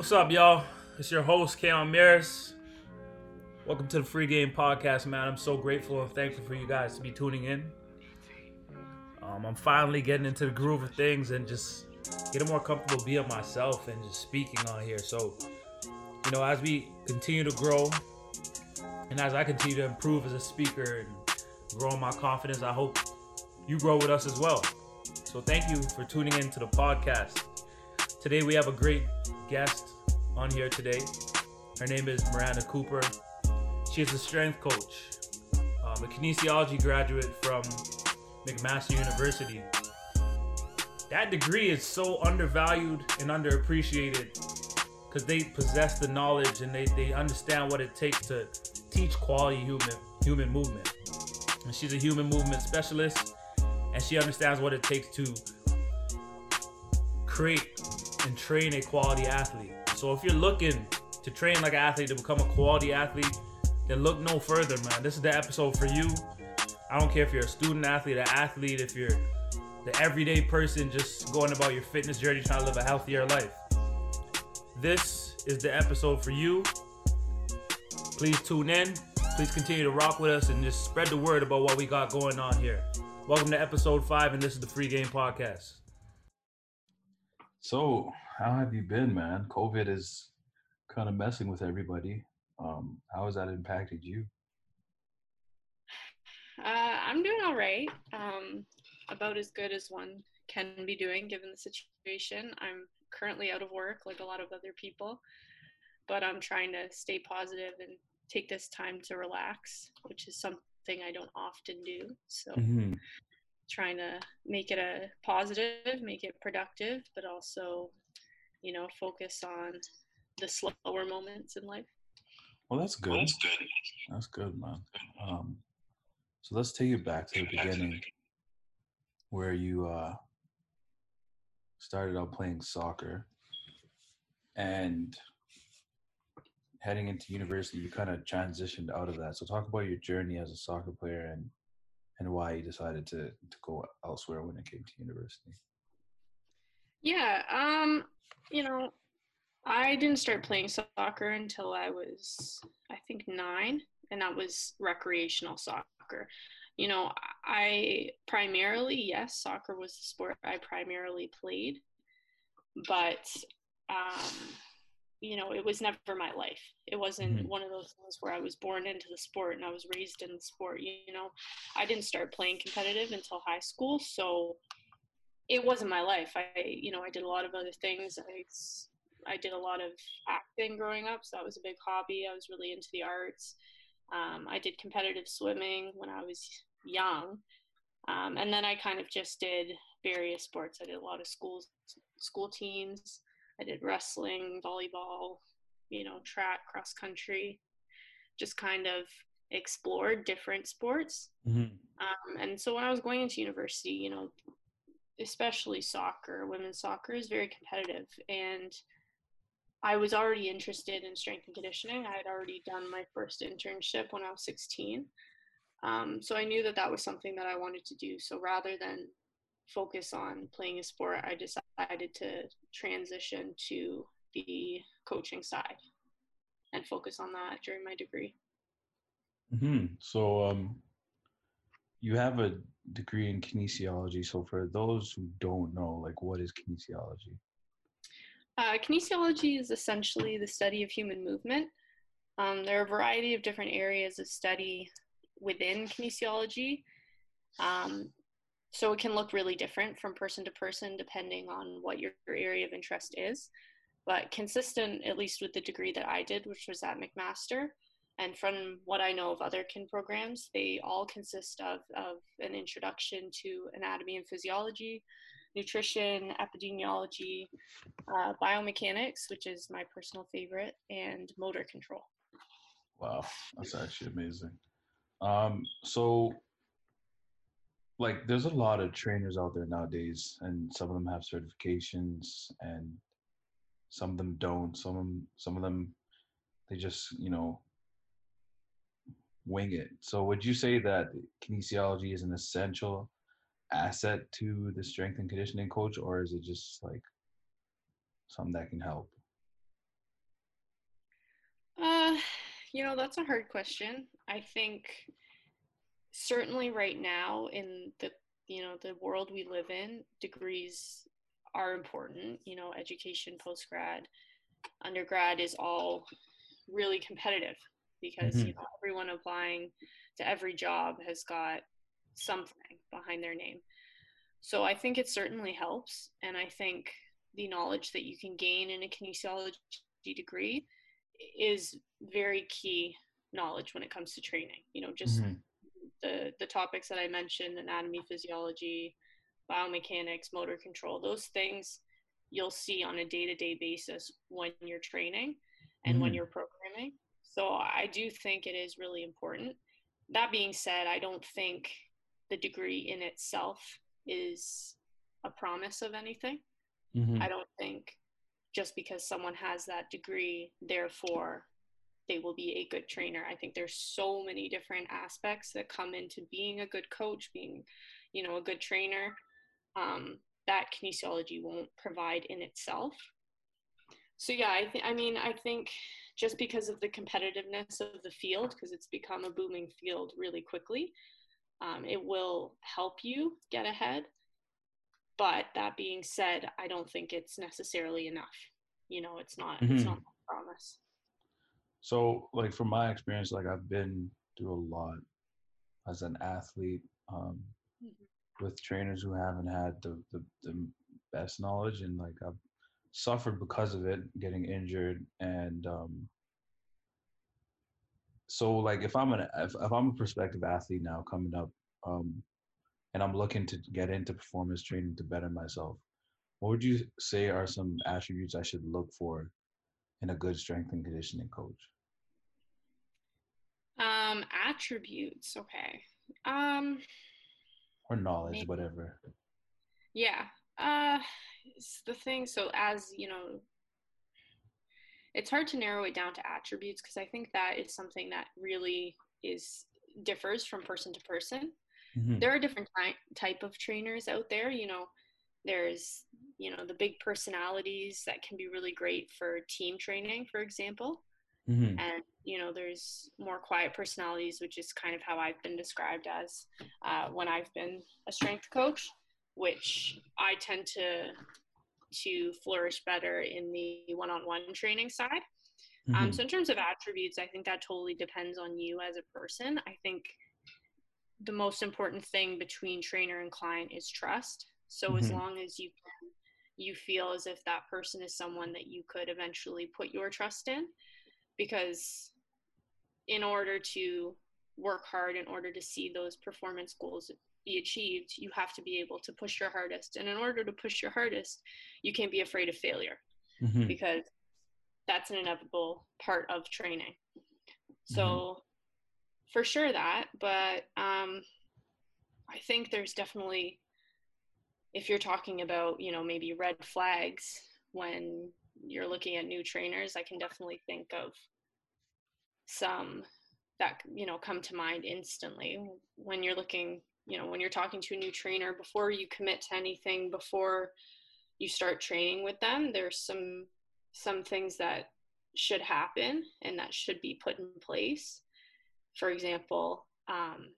What's up, y'all? It's your host, Keon Maris. Welcome to the Free Game Podcast, man. I'm so grateful and thankful for you guys to be tuning in. Um, I'm finally getting into the groove of things and just getting more comfortable being myself and just speaking on here. So, you know, as we continue to grow and as I continue to improve as a speaker and grow my confidence, I hope you grow with us as well. So, thank you for tuning in to the podcast. Today, we have a great guest on here today. Her name is Miranda Cooper. She is a strength coach, um, a kinesiology graduate from McMaster University. That degree is so undervalued and underappreciated because they possess the knowledge and they, they understand what it takes to teach quality human human movement. And she's a human movement specialist and she understands what it takes to create and train a quality athlete. So if you're looking to train like an athlete to become a quality athlete, then look no further, man. This is the episode for you. I don't care if you're a student athlete, an athlete, if you're the everyday person just going about your fitness journey trying to live a healthier life. This is the episode for you. Please tune in. Please continue to rock with us and just spread the word about what we got going on here. Welcome to episode five, and this is the Free Game Podcast. So, how have you been, man? COVID is kind of messing with everybody. Um, how has that impacted you? Uh, I'm doing all right. Um, about as good as one can be doing given the situation. I'm currently out of work, like a lot of other people, but I'm trying to stay positive and take this time to relax, which is something I don't often do. So, mm-hmm. Trying to make it a positive, make it productive, but also, you know, focus on the slower moments in life. Well, that's good. That's good. That's good, man. Um, so let's take it back to the beginning, where you uh, started out playing soccer, and heading into university, you kind of transitioned out of that. So talk about your journey as a soccer player and and why you decided to to go elsewhere when it came to university. Yeah, um, you know, I didn't start playing soccer until I was, I think, nine, and that was recreational soccer. You know, I primarily, yes, soccer was the sport I primarily played, but, um, you know, it was never my life. It wasn't mm-hmm. one of those things where I was born into the sport and I was raised in the sport. You know, I didn't start playing competitive until high school, so it wasn't my life. I, you know, I did a lot of other things. I I did a lot of acting growing up, so that was a big hobby. I was really into the arts. Um, I did competitive swimming when I was young, um, and then I kind of just did various sports. I did a lot of schools, school teams. I did wrestling, volleyball, you know, track, cross country. Just kind of explored different sports. Mm-hmm. Um, and so when I was going into university, you know, especially soccer, women's soccer is very competitive, and I was already interested in strength and conditioning. I had already done my first internship when I was 16. Um, so I knew that that was something that I wanted to do. So rather than focus on playing a sport, I decided to transition to the coaching side and focus on that during my degree. hmm So um, you have a degree in kinesiology. So for those who don't know, like what is kinesiology? Uh, kinesiology is essentially the study of human movement. Um, there are a variety of different areas of study within kinesiology. Um, so it can look really different from person to person depending on what your, area of interest is. But consistent, at least with the degree that I did, which was at McMaster, and from what I know of other kin programs, they all consist of, of an introduction to anatomy and physiology, nutrition, epidemiology, uh, biomechanics, which is my personal favorite, and motor control. Wow, that's actually amazing. Um, so, like, there's a lot of trainers out there nowadays, and some of them have certifications, and some of them don't. Some of them, some of them, they just, you know, wing it. So, would you say that kinesiology is an essential asset to the strength and conditioning coach, or is it just like something that can help? Uh, you know, that's a hard question. I think certainly right now in the you know the world we live in, degrees are important. You know, education, post grad, undergrad is all really competitive because mm-hmm. you know everyone applying to every job has got something behind their name. So I think it certainly helps, and I think the knowledge that you can gain in a kinesiology degree is very key knowledge when it comes to training. You know, just mm-hmm. The the topics that I mentioned, anatomy, physiology, biomechanics, motor control, those things you'll see on a day-to-day basis when you're training and mm-hmm. when you're programming. So I do think it is really important. That being said, I don't think the degree in itself is a promise of anything. Mm-hmm. I don't think just because someone has that degree, therefore they will be a good trainer. I think there's so many different aspects that come into being a good coach, being, you know, a good trainer, um, that kinesiology won't provide in itself. So yeah, I think I mean I think just because of the competitiveness of the field, because it's become a booming field really quickly, um, it will help you get ahead. But that being said, I don't think it's necessarily enough. You know, it's not. Mm-hmm. It's not a promise. So, like from my experience, like I've been through a lot as an athlete um, mm-hmm. with trainers who haven't had the, the the best knowledge, and like I've suffered because of it, getting injured, and um, so like if I'm an if, if I'm a prospective athlete now coming up, um, and I'm looking to get into performance training to better myself, what would you say are some attributes I should look for in a good strength and conditioning coach? Um, attributes, okay. Um, or knowledge, maybe. whatever. Yeah. Uh, it's the thing. So as you know, it's hard to narrow it down to attributes because I think that is something that really is differs from person to person. Mm-hmm. There are different ty- type of trainers out there. You know, there's you know the big personalities that can be really great for team training, for example. Mm-hmm. And you know, there's more quiet personalities, which is kind of how I've been described as uh, when I've been a strength coach, which I tend to to flourish better in the one-on-one training side. Um, mm-hmm. Um, so in terms of attributes, I think that totally depends on you as a person. I think the most important thing between trainer and client is trust. So mm-hmm. as long as you can, you feel as if that person is someone that you could eventually put your trust in, because in order to work hard, in order to see those performance goals be achieved, you have to be able to push your hardest. And in order to push your hardest, you can't be afraid of failure mm-hmm. because that's an inevitable part of training. So, mm-hmm. for sure that, but um, I think there's definitely, if you're talking about, you know, maybe red flags when you're looking at new trainers, I can definitely think of some that you know come to mind instantly. When you're looking you know when you're talking to a new trainer before you commit to anything before you start training with them there's some some things that should happen and that should be put in place. For example um,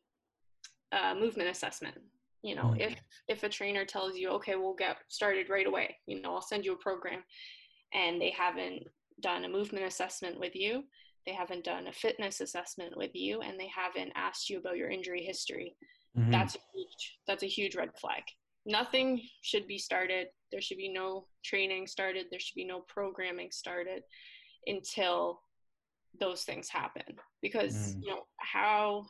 movement assessment you know mm-hmm. if if a trainer tells you okay we'll get started right away you know i'll send you a program and they haven't done a movement assessment with you they haven't done a fitness assessment with you and they haven't asked you about your injury history mm-hmm. that's a huge that's a huge red flag nothing should be started there should be no training started there should be no programming started until those things happen because mm. you know how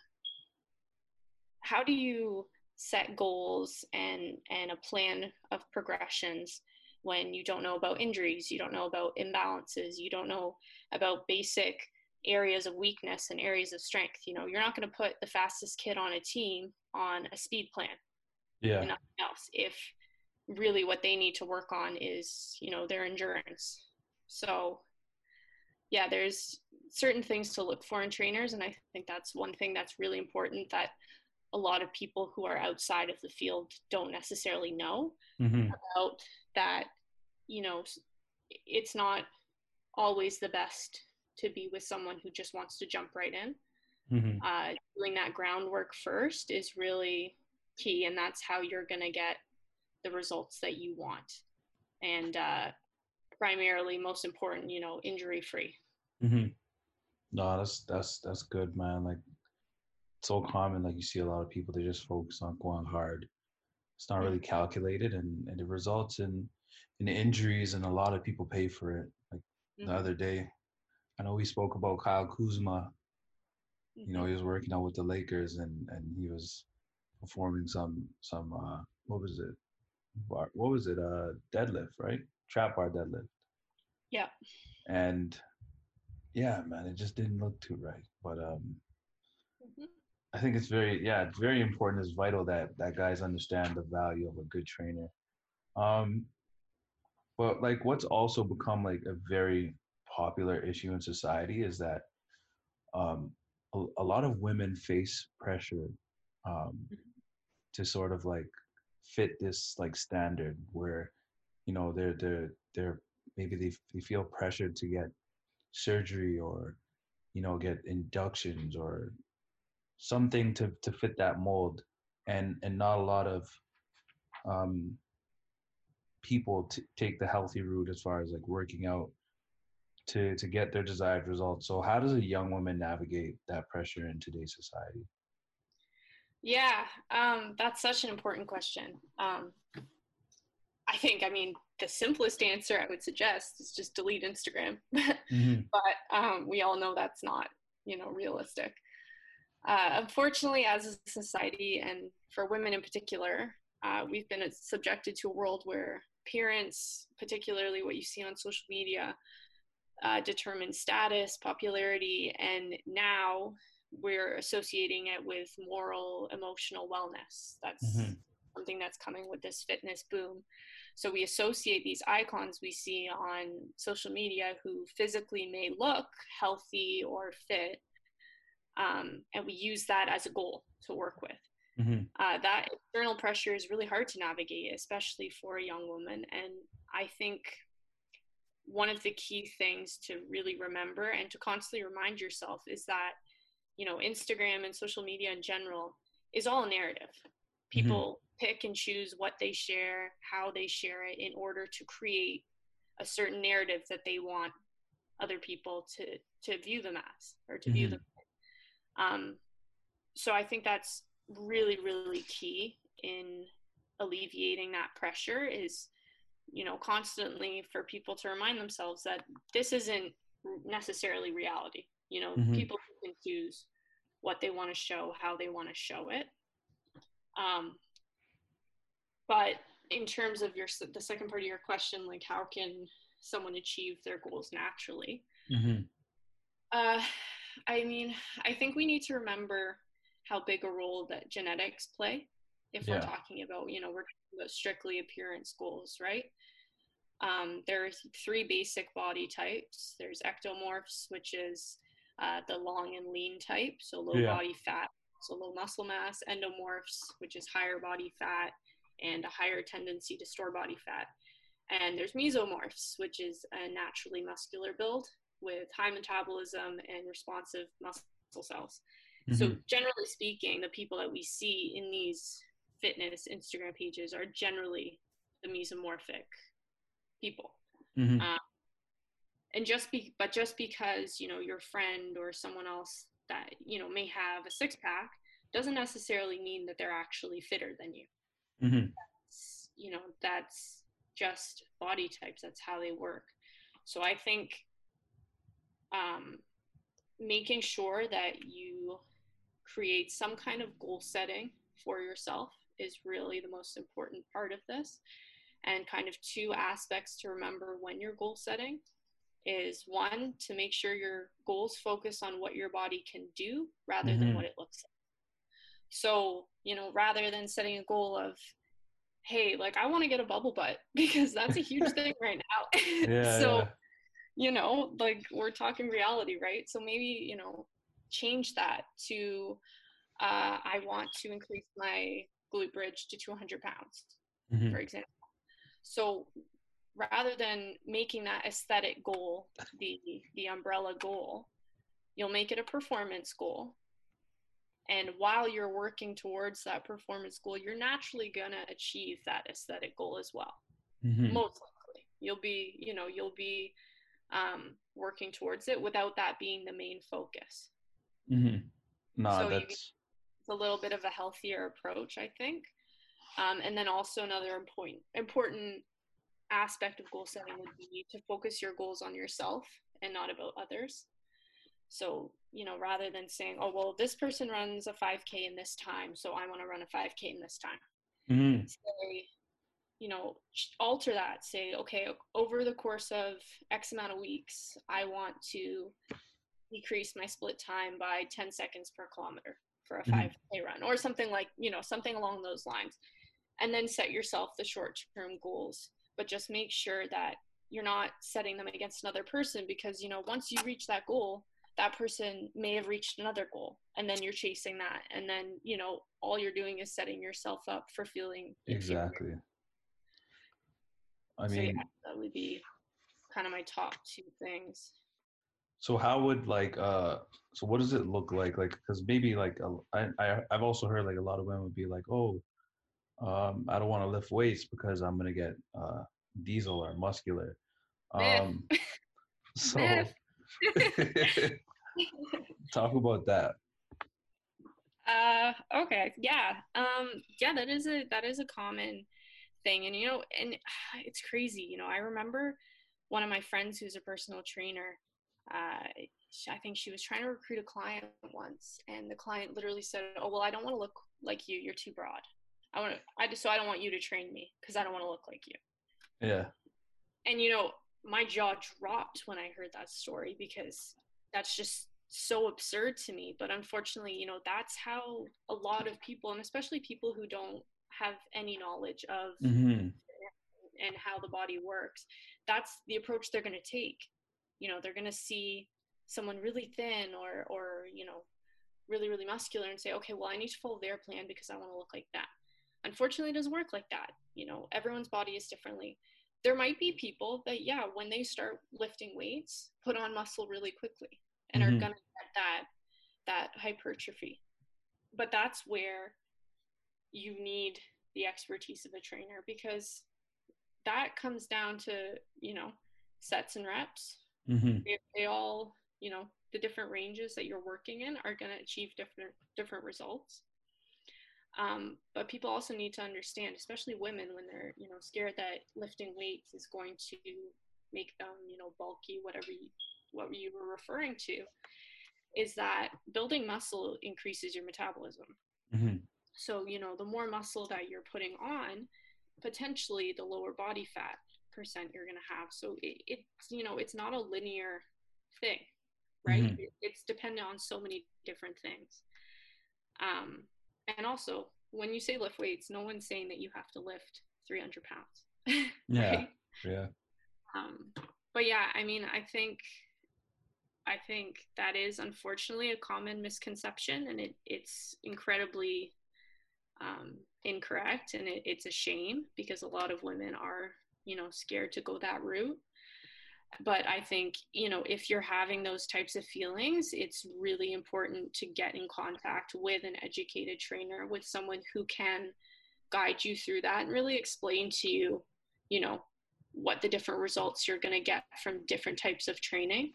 how do you set goals and and a plan of progressions when you don't know about injuries you don't know about imbalances you don't know about basic areas of weakness and areas of strength. You know, you're not going to put the fastest kid on a team on a speed plan. Yeah. nothing else. If really what they need to work on is, you know, their endurance. So, yeah, there's certain things to look for in trainers, and I think that's one thing that's really important that a lot of people who are outside of the field don't necessarily know mm-hmm. about that. You know, it's not always the best to be with someone who just wants to jump right in. Mhm. Uh, doing that groundwork first is really key, and that's how you're going to get the results that you want. And uh, primarily, most important, you know, injury free. mm-hmm. No, that's that's that's good, man. Like so common. Like you see a lot of people, they just focus on going hard. It's not really calculated, and, and it results in in injuries, and a lot of people pay for it. Like the Mhm. other day, I know we spoke about Kyle Kuzma. You know, he was working out with the Lakers, and and he was performing some some uh what was it? Bar, what was it? Uh, deadlift, right? Trap bar deadlift. Yeah. And yeah, man, it just didn't look too right. But um. I think it's very yeah, it's very important. It's vital that that guys understand the value of a good trainer. Um, but like what's also become like a very popular issue in society is that um, a, a lot of women face pressure um, to sort of like fit this like standard where you know they're they're they're maybe they, they feel pressured to get surgery or you know get inductions or something to to fit that mold and and not a lot of um people t- take the healthy route as far as like working out to to get their desired results so how does a young woman navigate that pressure in today's society Yeah, um, that's such an important question. Um, I think, I mean, the simplest answer I would suggest is just delete Instagram. but um, we all know that's not, you know, realistic. Uh, unfortunately, as a society, and for women in particular, uh, we've been subjected to a world where appearance, particularly what you see on social media, uh, determines status, popularity, and now we're associating it with moral, emotional wellness. That's Mhm. something that's coming with this fitness boom. So we associate these icons we see on social media who physically may look healthy or fit, um, and we use that as a goal to work with. Mhm. Uh, that external pressure is really hard to navigate, especially for a young woman. And I think one of the key things to really remember and to constantly remind yourself is that, you know, Instagram and social media in general is all a narrative. People pick and choose what they share, how they share it in order to create a certain narrative that they want other people to to view them as or to view Mhm. them. Um, so I think that's really really key in alleviating that pressure is you know constantly for people to remind themselves that this isn't necessarily reality you know Mhm. people can choose what they want to show how they want to show it um, but in terms of your the second part of your question like how can someone achieve their goals naturally Mhm. uh, I mean, I think we need to remember how big a role that genetics play if Yeah. we're talking about, you know, we're talking about strictly appearance goals, right? Um, are three basic body types. There's ectomorphs, which is uh, the long and lean type, so low Yeah. body fat, so low muscle mass. Endomorphs, which is higher body fat and a higher tendency to store body fat. And there's mesomorphs, which is a naturally muscular build with high metabolism and responsive muscle cells. So, Mhm. generally speaking, the people that we see in these fitness Instagram pages are generally the mesomorphic people. Mhm. Um, and just be, but just because you know your friend or someone else that you know may have a six pack doesn't necessarily mean that they're actually fitter than you. Mhm. It's, you know, that's just body types. That's how they work. So I think um, making sure that you create some kind of goal setting for yourself is really the most important part of this. And kind of two aspects to remember when you're goal setting is one, to make sure your goals focus on what your body can do rather than Mhm. what it looks like. So, you know, rather than setting a goal of, hey, like I want to get a bubble butt because that's a huge thing right now. Yeah. so, yeah. You know, like we're talking reality, right? So maybe, you know, change that to uh, I want to increase my glute bridge to 200 pounds, Mhm. for example. So rather than making that aesthetic goal the the umbrella goal you'll make it a performance goal and while you're working towards that performance goal you're naturally going to achieve that aesthetic goal as well Mhm. most likely you'll be you know you'll be um, working towards it without that being the main focus Mhm. Nah, So that's it's a little bit of a healthier approach i think um, and then also another important important aspect of goal setting would be to focus your goals on yourself and not about others so you know rather than saying oh well this person runs a 5k in this time so i want to run a 5k in this time Mhm. say, you know, alter that. Say, okay, over the course of X amount of weeks, I want to decrease my split time by 10 seconds per kilometer for a Mhm. 5K run or something like, you know, something along those lines. And then set yourself the short term goals, but just make sure that you're not setting them against another person because, you know, once you reach that goal, that person may have reached another goal and then you're chasing that and then you know all you're doing is setting yourself up for feeling inferior. I so mean, yeah, that would be kind of my top two things. So how would like uh so what does it look like like because maybe like I, I I've also heard like a lot of women would be like oh um I don't want to lift weights because I'm gonna get uh diesel or muscular. Um so talk about that. Uh okay yeah um yeah that is a that is a common thing and you know and it's crazy you know i remember one of my friends who's a personal trainer uh i think she was trying to recruit a client once and the client literally said oh well i don't want to look like you you're too broad. I want to i just so i don't want you to train me because i don't want to look like you. Yeah. And you know my jaw dropped when i heard that story because that's just so absurd to me but unfortunately you know that's how a lot of people and especially people who don't have any knowledge of hmm and how the body works that's the approach they're going to take. You know they're going to see someone really thin or or you know really really muscular and say okay well i need to follow their plan because i want to look like that. Unfortunately it doesn't work like that. You know everyone's body is differently. There might be people that yeah when they start lifting weights put on muscle really quickly and Mhm. are going to get that that hypertrophy. But that's where you need the expertise of a trainer because that comes down to you know sets and reps. Hmm they, they all you know the different ranges that you're working in are going to achieve different different results. Um, but people also need to understand especially women when they're you know scared that lifting weights is going to make them you know bulky whatever you, what you were referring to is that building muscle increases your metabolism. Hmm so, you know, the more muscle that you're putting on, potentially the lower body fat percent you're going to have. So it, it's, you know, it's not a linear thing, right? Mhm. It, it's dependent on so many different things. Um, and also, when you say lift weights, no one's saying that you have to lift 300 pounds. Yeah. right? yeah um, but yeah i mean i think i think that is unfortunately a common misconception and it, it's incredibly um, incorrect and it, it's a shame because a lot of women are you know scared to go that route. But i think you know if you're having those types of feelings it's really important to get in contact with an educated trainer with someone who can guide you through that and really explain to you you know what the different results you're going to get from different types of training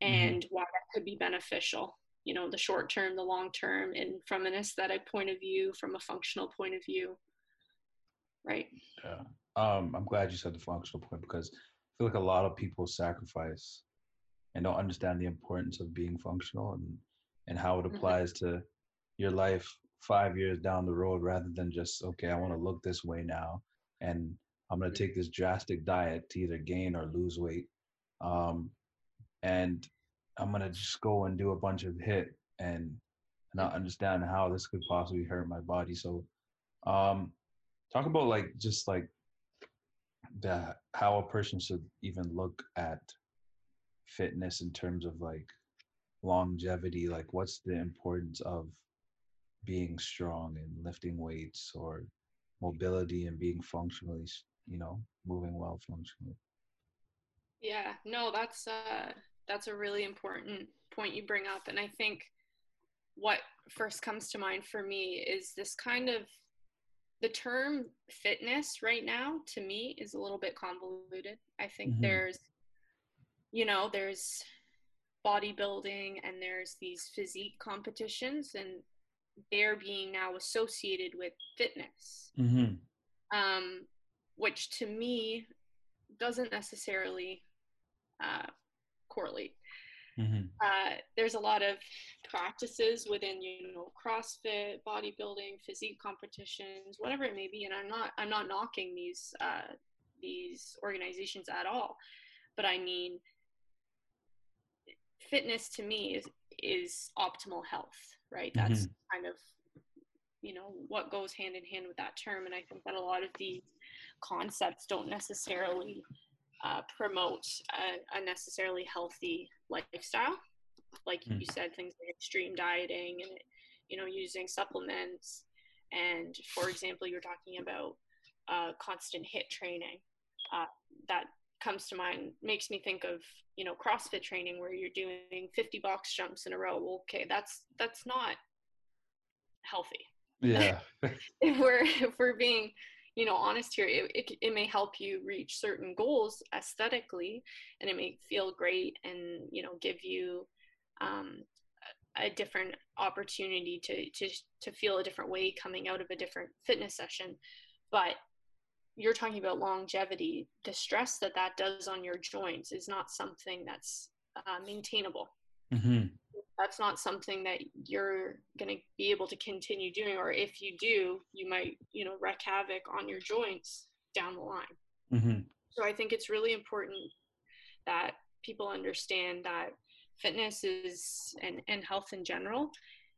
and why that could be beneficial you know the short term the long term and from an aesthetic point of view from a functional point of view right Yeah. Um, I'm glad you said the functional point because I feel like a lot of people sacrifice and don't understand the importance of being functional and, and how it Mhm. applies to your life five years down the road rather than just, okay, I want to look this way now and I'm going to take this drastic diet to either gain or lose weight. Um, and I'm going to just go and do a bunch of HIIT and not understand how this could possibly hurt my body. So, um, talk about like just like the how a person should even look at fitness in terms of like longevity like what's the importance of being strong and lifting weights or mobility and being functionally you know moving well functionally. Yeah, no, that's uh that's a really important point you bring up and I think what first comes to mind for me is this kind of the term fitness right now to me is a little bit convoluted. I think mm-hmm. there's you know, there's bodybuilding and there's these physique competitions and they're being now associated with fitness. Mm-hmm. Um, which to me doesn't necessarily uh, correlate. Mm-hmm. Uh, there's a lot of practices within you know CrossFit, bodybuilding, physique competitions, whatever it may be, and I'm not I'm not knocking these uh, these organizations at all, but I mean, fitness to me is is optimal health, right? That's mm-hmm. kind of you know what goes hand in hand with that term, and I think that a lot of these concepts don't necessarily uh, promote a, a, necessarily healthy lifestyle. Like mm. you said, things like extreme dieting and you know using supplements. And for example, you're talking about uh, constant HIIT training. Uh, that comes to mind makes me think of you know CrossFit training where you're doing 50 box jumps in a row. Well, okay, that's that's not healthy. Yeah. if we're if we're being you know honest here it, it, it, may help you reach certain goals aesthetically and it may feel great and you know give you um, a different opportunity to, to to feel a different way coming out of a different fitness session. But you're talking about longevity. The stress that that does on your joints is not something that's uh, maintainable. Mm-hmm that's not something that you're going to be able to continue doing or if you do you might you know wreak havoc on your joints down the line mm-hmm. so i think it's really important that people understand that fitness is and, and health in general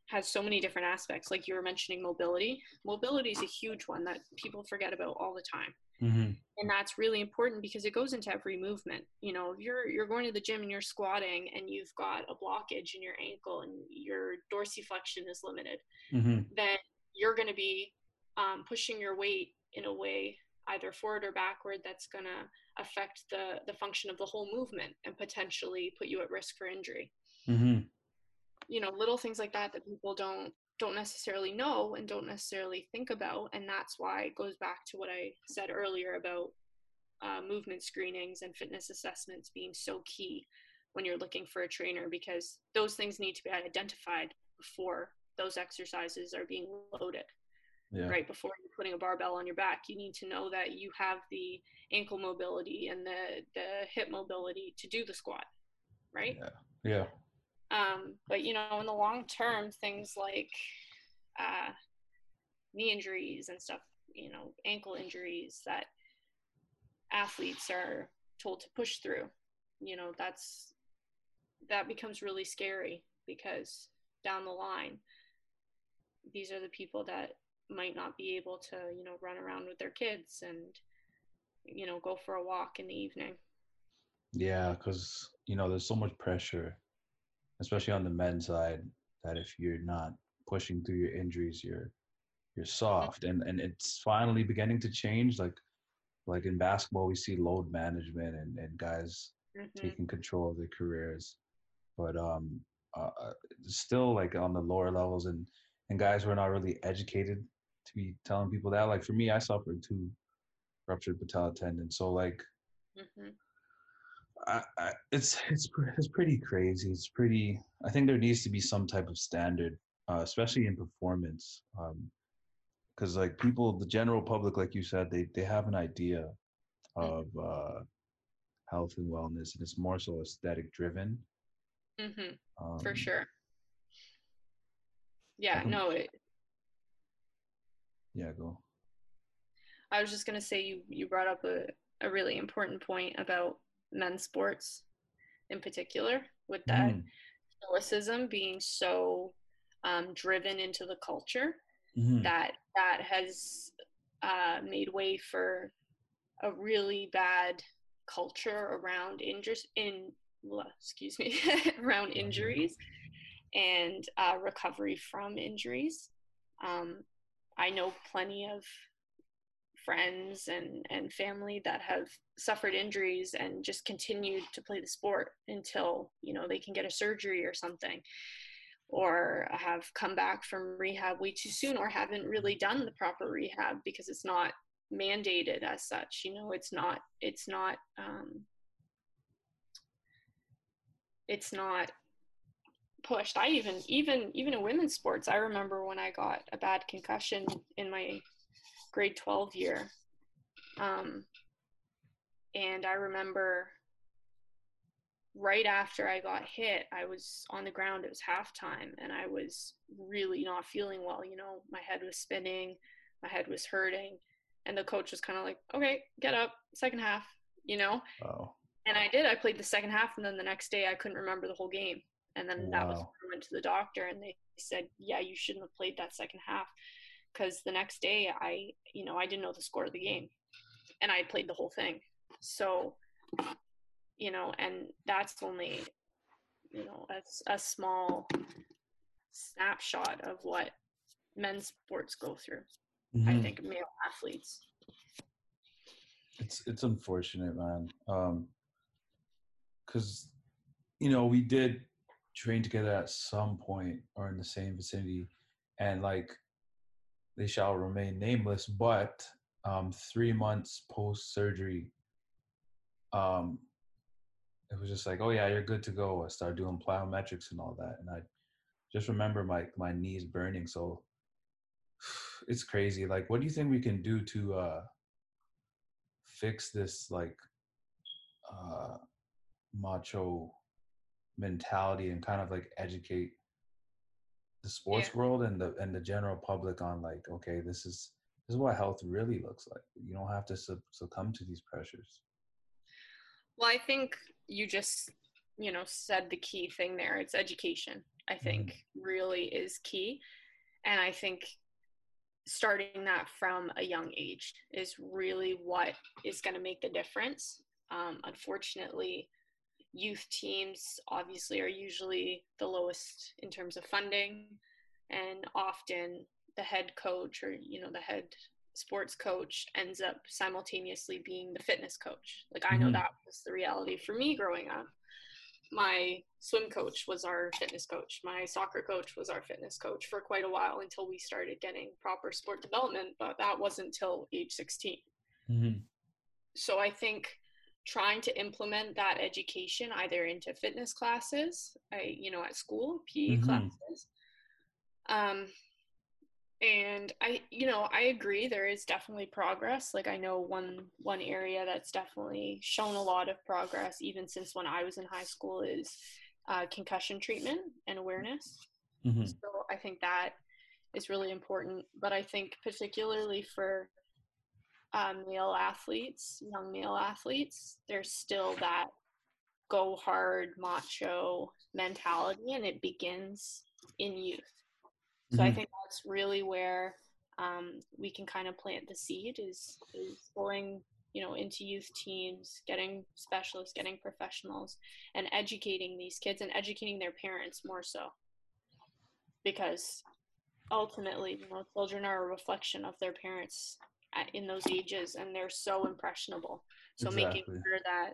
has so many different aspects like you were mentioning mobility mobility is a huge one that people forget about all the time Mm-hmm. And that's really important because it goes into every movement. You know, if you're you're going to the gym and you're squatting and you've got a blockage in your ankle and your dorsiflexion is limited, mm-hmm. then you're going to be um, pushing your weight in a way either forward or backward that's going to affect the the function of the whole movement and potentially put you at risk for injury. Mm-hmm. You know, little things like that that people don't don't necessarily know and don't necessarily think about. And that's why it goes back to what I said earlier about uh, movement screenings and fitness assessments being so key when you're looking for a trainer because those things need to be identified before those exercises are being loaded. Yeah. Right before you're putting a barbell on your back, you need to know that you have the ankle mobility and the the hip mobility to do the squat, right? Yeah. Yeah. Um, but you know, in the long term, things like uh, knee injuries and stuff, you know, ankle injuries that athletes are told to push through, you know, that's that becomes really scary because down the line, these are the people that might not be able to, you know, run around with their kids and, you know, go for a walk in the evening. Yeah, because you know, there's so much pressure especially on the men's side, that if you're not pushing through your injuries, you're you're soft, and and it's finally beginning to change. Like like in basketball, we see load management and and guys mm-hmm. taking control of their careers, but um, uh, uh, still like on the lower levels and and guys were not really educated to be telling people that. Like for me, I suffered two ruptured patella tendon, so like. Mm-hmm I, I, it's it's it's pretty crazy. It's pretty. I think there needs to be some type of standard, uh, especially in performance, because um, like people, the general public, like you said, they they have an idea of uh, health and wellness, and it's more so aesthetic driven. Mm-hmm. Um, For sure. Yeah. No. It, yeah. Go. I was just gonna say you you brought up a a really important point about men's sports in particular, with that mm. stoicism being so um, driven into the culture mm-hmm. that that has uh, made way for a really bad culture around injuries in excuse me around injuries and uh, recovery from injuries. Um, I know plenty of friends and and family that have suffered injuries and just continued to play the sport until you know they can get a surgery or something or have come back from rehab way too soon or haven't really done the proper rehab because it's not mandated as such you know it's not it's not um, it's not pushed. I even even even in women's sports i remember when i got a bad concussion in my grade 12 year um, and i remember right after i got hit i was on the ground it was halftime and i was really not feeling well you know my head was spinning my head was hurting and the coach was kind of like okay get up second half you know oh. and i did i played the second half and then the next day i couldn't remember the whole game and then wow. that was when I went to the doctor and they said, yeah, you shouldn't have played that second half. Because the next day I, you know, I didn't know the score of the game and I played the whole thing. So, you know, and that's only, you know, a, a small snapshot of what men's sports go through. Mm-hmm. I think male athletes. It's it's unfortunate, man. Um, because you know we did train together at some point or in the same vicinity and like they shall remain nameless but um three months post surgery um it was just like oh yeah you're good to go. I started doing plyometrics and all that and i just remember my my knees burning so it's crazy like what do you think we can do to uh fix this like uh macho mentality and kind of like educate the sports yeah. world and the and the general public on like okay this is this is what health really looks like. You don't have to succumb to these pressures. Well i think you just you know said the key thing there. It's education i think mm-hmm. really is key. And i think starting that from a young age is really what is going to make the difference. Um, unfortunately youth teams obviously are usually the lowest in terms of funding. And often the head coach or you know the head sports coach ends up simultaneously being the fitness coach. Like i know mm-hmm. that was the reality for me growing up. My swim coach was our fitness coach. My soccer coach was our fitness coach for quite a while until we started getting proper sport development but that wasn't until age 16 mm-hmm. so i think trying to implement that education either into fitness classes, I, you know, at school, PE mm-hmm. classes. Um, and I, you know, I agree there is definitely progress. Like I know one one area that's definitely shown a lot of progress, even since when I was in high school, is uh, concussion treatment and awareness. Mm-hmm. So I think that is really important. But I think particularly for um, male athletes, young male athletes, there's still that go hard macho mentality, and it begins in youth. So mm-hmm. I think that's really where um, we can kind of plant the seed is, is going you know into youth teams getting specialists getting professionals and educating these kids and educating their parents more so because ultimately you know children are a reflection of their parents in those ages and they're so impressionable so exactly. making sure that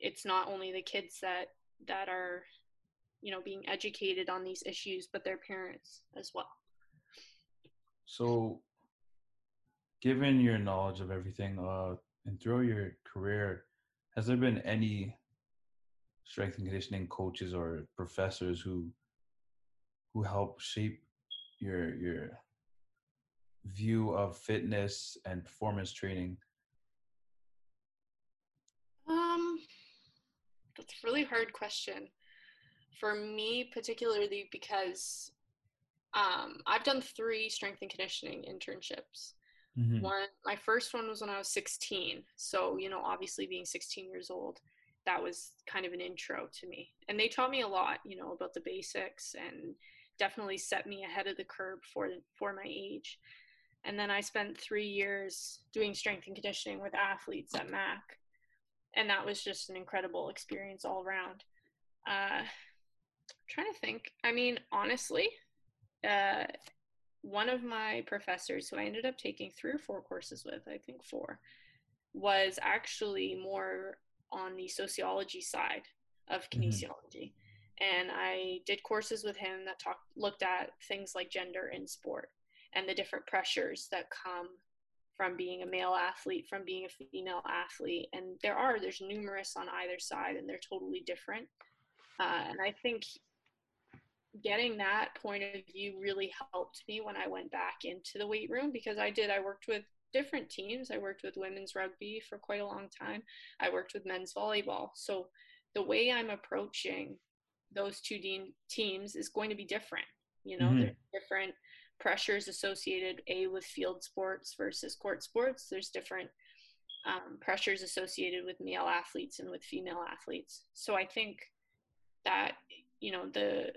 it's not only the kids that that are you know being educated on these issues but their parents as well so given your knowledge of everything uh and throughout your career has there been any strength and conditioning coaches or professors who who help shape your your view of fitness and performance training? Um, that's a really hard question for me, particularly because um, I've done three strength and conditioning internships. Mm-hmm. One, my first one was when I was 16. So, you know, obviously being 16 years old, that was kind of an intro to me. And they taught me a lot, you know, about the basics and definitely set me ahead of the curve for for my age. And then I spent three years doing strength and conditioning with athletes at MAC. And that was just an incredible experience all around. Uh, trying to think. I mean, honestly, uh, one of my professors, who I ended up taking three or four courses with, I think four, was actually more on the sociology side of mm-hmm. kinesiology. Mm-hmm. And I did courses with him that talked looked at things like gender in sport and the different pressures that come from being a male athlete, from being a female athlete. And there are, there's numerous on either side, and they're totally different. Uh, and I think getting that point of view really helped me when I went back into the weight room because I did, I worked with different teams. I worked with women's rugby for quite a long time. I worked with men's volleyball. So the way I'm approaching those two de- teams is going to be different. You know, mm-hmm. there's different pressures associated a with field sports versus court sports. There's different um, pressures associated with male athletes and with female athletes. So I think that you know the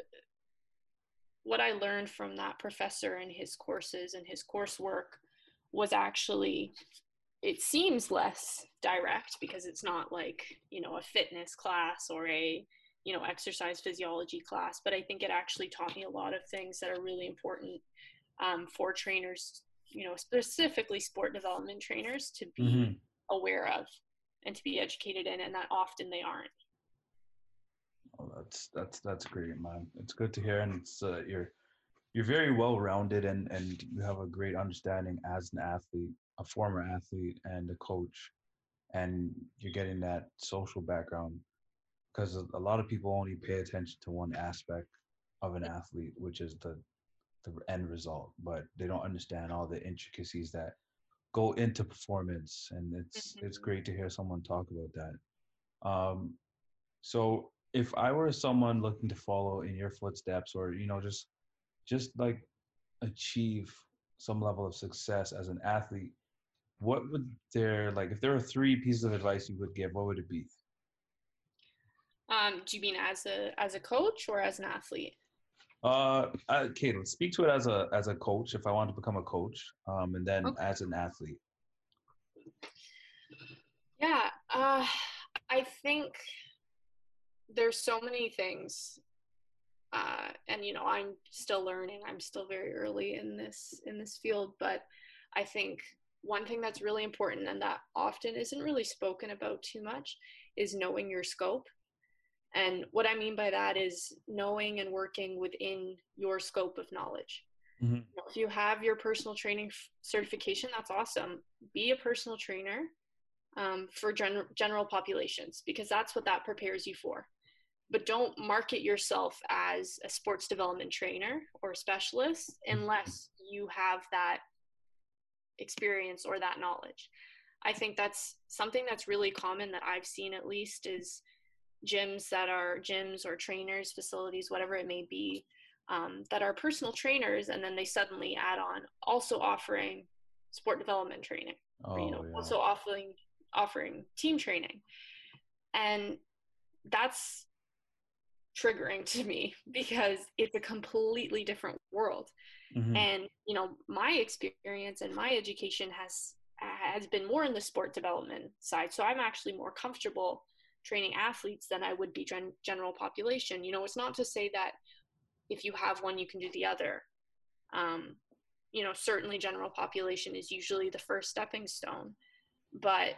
what I learned from that professor and his courses and his coursework was actually it seems less direct because it's not like you know a fitness class or a you know exercise physiology class but i think it actually taught me a lot of things that are really important um, for trainers you know specifically sport development trainers to be mm-hmm. aware of and to be educated in and that often they aren't Oh, that's that's that's great, man. It's good to hear, and it's uh, you're you're very well rounded, and and you have a great understanding as an athlete, a former athlete, and a coach, and you're getting that social background because a lot of people only pay attention to one aspect of an athlete, which is the the end result, but they don't understand all the intricacies that go into performance, and it's mm-hmm. it's great to hear someone talk about that. Um, so if I were someone looking to follow in your footsteps or, you know, just just like achieve some level of success as an athlete, what would there like if there were three pieces of advice you would give, what would it be? Um, do you mean as a as a coach or as an athlete? Uh, let's speak to it as a as a coach. If I want to become a coach, um, and then okay. as an athlete. Yeah, uh, I think there's so many things uh, and you know i'm still learning i'm still very early in this in this field but i think one thing that's really important and that often isn't really spoken about too much is knowing your scope and what i mean by that is knowing and working within your scope of knowledge mm-hmm. if you have your personal training certification that's awesome be a personal trainer um, for gen- general populations because that's what that prepares you for but don't market yourself as a sports development trainer or specialist mm-hmm. unless you have that experience or that knowledge. I think that's something that's really common that I've seen at least is gyms that are gyms or trainers, facilities, whatever it may be, um, that are personal trainers, and then they suddenly add on also offering sport development training, oh, or, you know, yeah. also offering offering team training, and that's triggering to me because it's a completely different world. Mm-hmm. And you know, my experience and my education has has been more in the sport development side. So I'm actually more comfortable training athletes than I would be gen- general population. You know, it's not to say that if you have one, you can do the other. Um, you know, certainly general population is usually the first stepping stone, but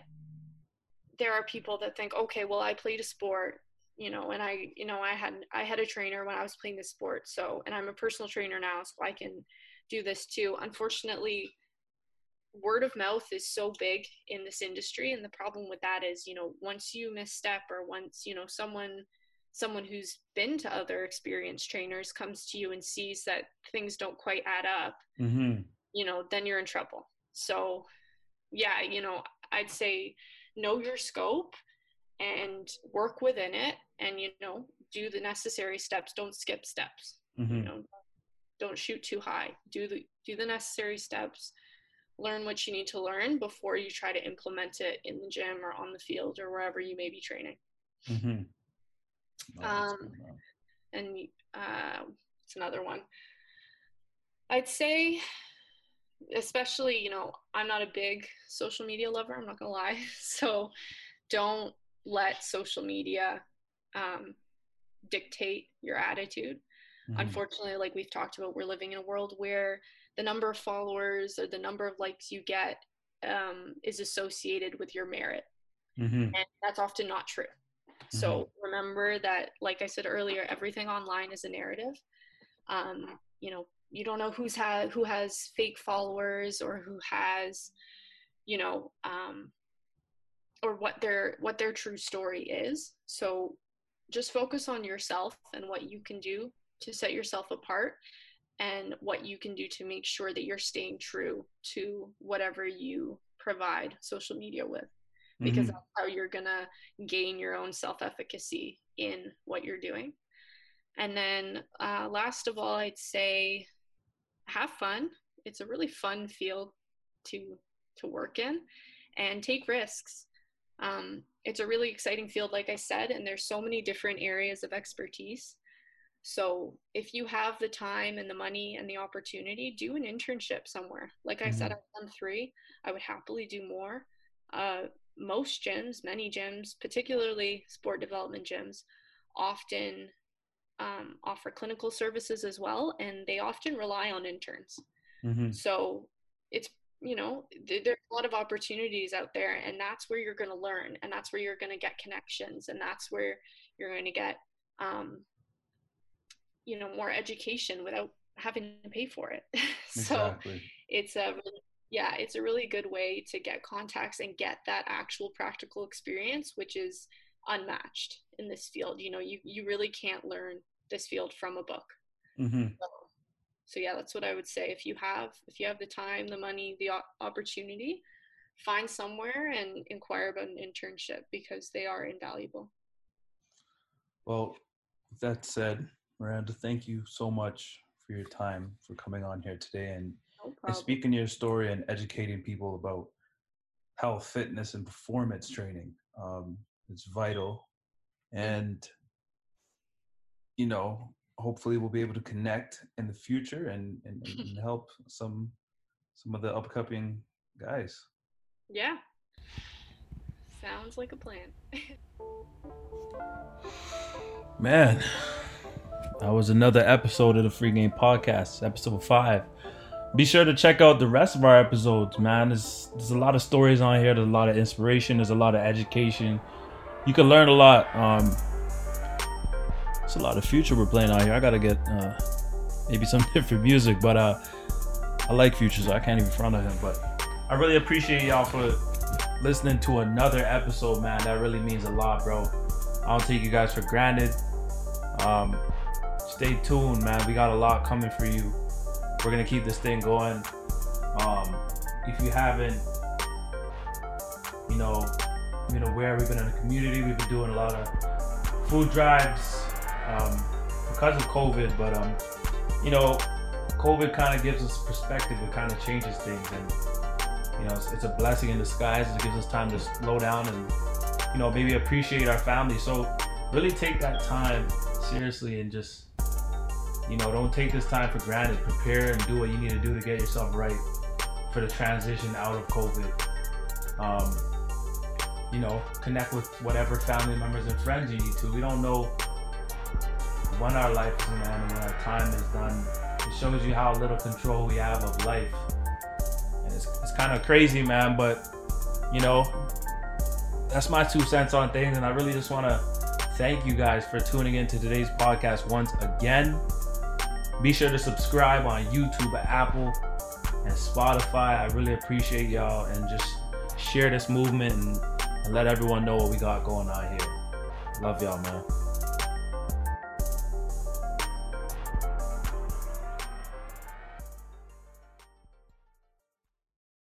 there are people that think, okay, well, I played a sport you know and i you know i had i had a trainer when i was playing the sport so and i'm a personal trainer now so i can do this too unfortunately word of mouth is so big in this industry and the problem with that is you know once you misstep or once you know someone someone who's been to other experienced trainers comes to you and sees that things don't quite add up mm-hmm. you know then you're in trouble. So yeah you know i'd say know your scope and work within it and you know do the necessary steps. Don't skip steps. Mm-hmm. you know don't shoot too high. Do the do the necessary steps learn what you need to learn before you try to implement it in the gym or on the field or wherever you may be training mm-hmm. oh, um, and uh, it's another one i'd say especially you know i'm not a big social media lover i'm not gonna lie so don't let social media um, dictate your attitude. Mm-hmm. Unfortunately, like we've talked about, we're living in a world where the number of followers or the number of likes you get um, is associated with your merit. Mm-hmm. And that's often not true. Mm-hmm. So remember that, like I said earlier, everything online is a narrative. Um, you know, you don't know who's had who has fake followers or who has, you know, um, or what their what their true story is. So just focus on yourself and what you can do to set yourself apart and what you can do to make sure that you're staying true to whatever you provide social media with. Because mm-hmm. that's how you're gonna gain your own self-efficacy in what you're doing. And then uh, last of all i'd say have fun. It's a really fun field to to work in and take risks. Um, it's a really exciting field like i said and there's so many different areas of expertise so if you have the time and the money and the opportunity, do an internship somewhere. Like I mm-hmm. said, I've done three. I would happily do more. Uh, most gyms, many gyms, particularly sport development gyms, often um, offer clinical services as well, and they often rely on interns. Mm-hmm. So it's you know th- there's a lot of opportunities out there, and that's where you're going to learn, and that's where you're going to get connections, and that's where you're going to get um, you know more education without having to pay for it. So exactly. it's a yeah it's a really good way to get contacts and get that actual practical experience which is unmatched in this field. You know you you really can't learn this field from a book. Mm-hmm. so, so yeah that's what i would say. If you have if you have the time the money the opportunity find somewhere and inquire about an internship because they are invaluable. Well that said Miranda, thank you so much for your time for coming on here today and, no and speaking your story and educating people about health, fitness, and performance training. Um, it's vital. And, you know, hopefully we'll be able to connect in the future and, and, and help some some of the upcoming guys. Yeah. Sounds like a plan. Man, that was another episode of the Free Game Podcast, episode five. Be sure to check out the rest of our episodes, man. There's, there's a lot of stories on here. There's a lot of inspiration. There's a lot of education. You can learn a lot. Um, it's a lot of future we're playing out here. I gotta get uh, maybe some different music, but uh, I like future, so I can't even front of him. But I really appreciate y'all for listening to another episode, man. That really means a lot, bro. I don't take you guys for granted. Um, stay tuned, man. We got a lot coming for you. We're gonna keep this thing going. Um, if you haven't, you know, know, where we've been in the community, we've been doing a lot of food drives um, because of COVID. But um, you know, COVID kind of gives us perspective. It kind of changes things, and you know, it's, it's a blessing in disguise. It gives us time to slow down and you know maybe appreciate our family. So really take that time seriously and just you know, don't take this time for granted. Prepare and do what you need to do to get yourself right for the transition out of COVID. Um, you know, connect with whatever family members and friends you need to. We don't know when our life is going to end and when our time is done. It shows you how little control we have of life. And it's, it's kind of crazy, man, but, you know, that's my two cents on things. And I really just want to thank you guys for tuning in to today's podcast once again. Be sure to subscribe on YouTube, Apple, and Spotify. I really appreciate y'all and just share this movement and, let everyone know what we got going on here. Love y'all, man.